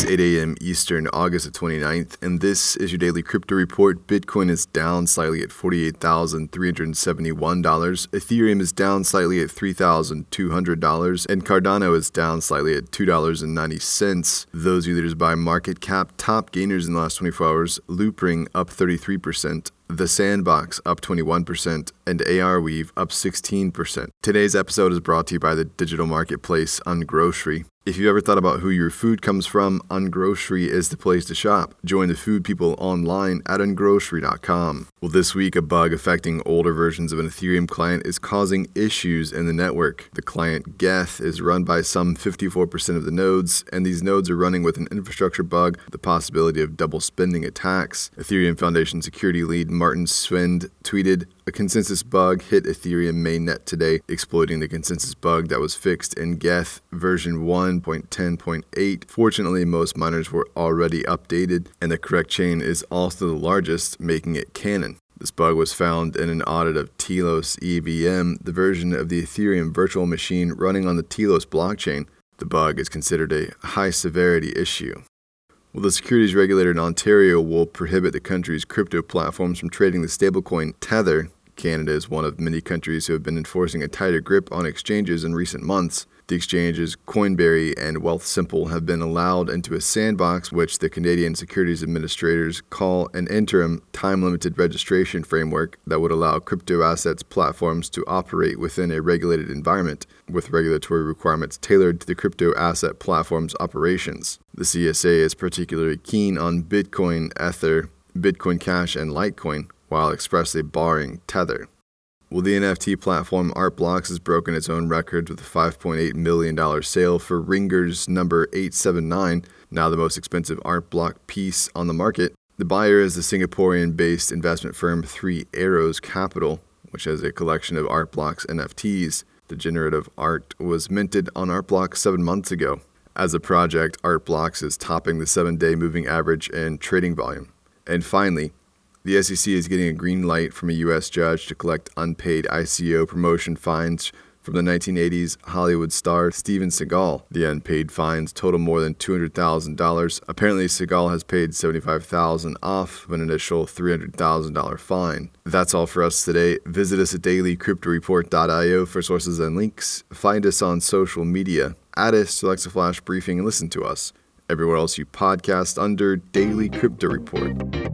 It's 8 a.m. Eastern, August the 29th, and this is your daily crypto report. Bitcoin is down slightly at $48,371. Ethereum is down slightly at $3,200, and Cardano is down slightly at $2.90. Those are leaders by market cap. Top gainers in the last 24 hours Loopring up 33%. The Sandbox up 21% and Arweave up 16%. Today's episode is brought to you by the digital marketplace Ungrocery. If you ever thought about who your food comes from, Ungrocery is the place to shop. Join the food people online at ungrocery.com. Well, this week, a bug affecting older versions of an Ethereum client is causing issues in the network. The client Geth is run by some 54% of the nodes, and these nodes are running with an infrastructure bug, the possibility of double spending attacks. Ethereum Foundation security lead Martin Swende tweeted, a consensus bug hit Ethereum mainnet today, exploiting the consensus bug that was fixed in Geth version 1.10.8. Fortunately, most miners were already updated, and the correct chain is also the largest, making it canon. This bug was found in an audit of Telos EVM, the version of the Ethereum virtual machine running on the Telos blockchain. The bug is considered a high severity issue. Well, the securities regulator in Ontario will prohibit the country's crypto platforms from trading the stablecoin Tether Canada is one of many countries who have been enforcing a tighter grip on exchanges in recent months. The exchanges Coinbase and Wealthsimple have been allowed into a sandbox which the Canadian Securities Administrators call an interim time limited registration framework that would allow crypto assets platforms to operate within a regulated environment with regulatory requirements tailored to the crypto asset platform's operations. The CSA is particularly keen on Bitcoin, Ether, Bitcoin Cash, and Litecoin, while expressly barring Tether. Well, the NFT platform Artblocks has broken its own record with a $5.8 million sale for Ringer's number 879, now the most expensive art block piece on the market. The buyer is the Singaporean based investment firm Three Arrows Capital, which has a collection of Artblocks NFTs. The generative art was minted on Artblocks seven months ago. As a project, Artblocks is topping the seven day moving average in trading volume. And finally, the SEC is getting a green light from a U.S. judge to collect unpaid ICO promotion fines from the 1980s Hollywood star Steven Seagal. The unpaid fines total more than $200,000. Apparently, Seagal has paid 75,000 off of an initial $300,000 fine. That's all for us today. Visit us at dailycryptoreport.io for sources and links. Find us on social media. Add us to Alexa Flash Briefing and listen to us everywhere else you podcast under Daily Crypto Report.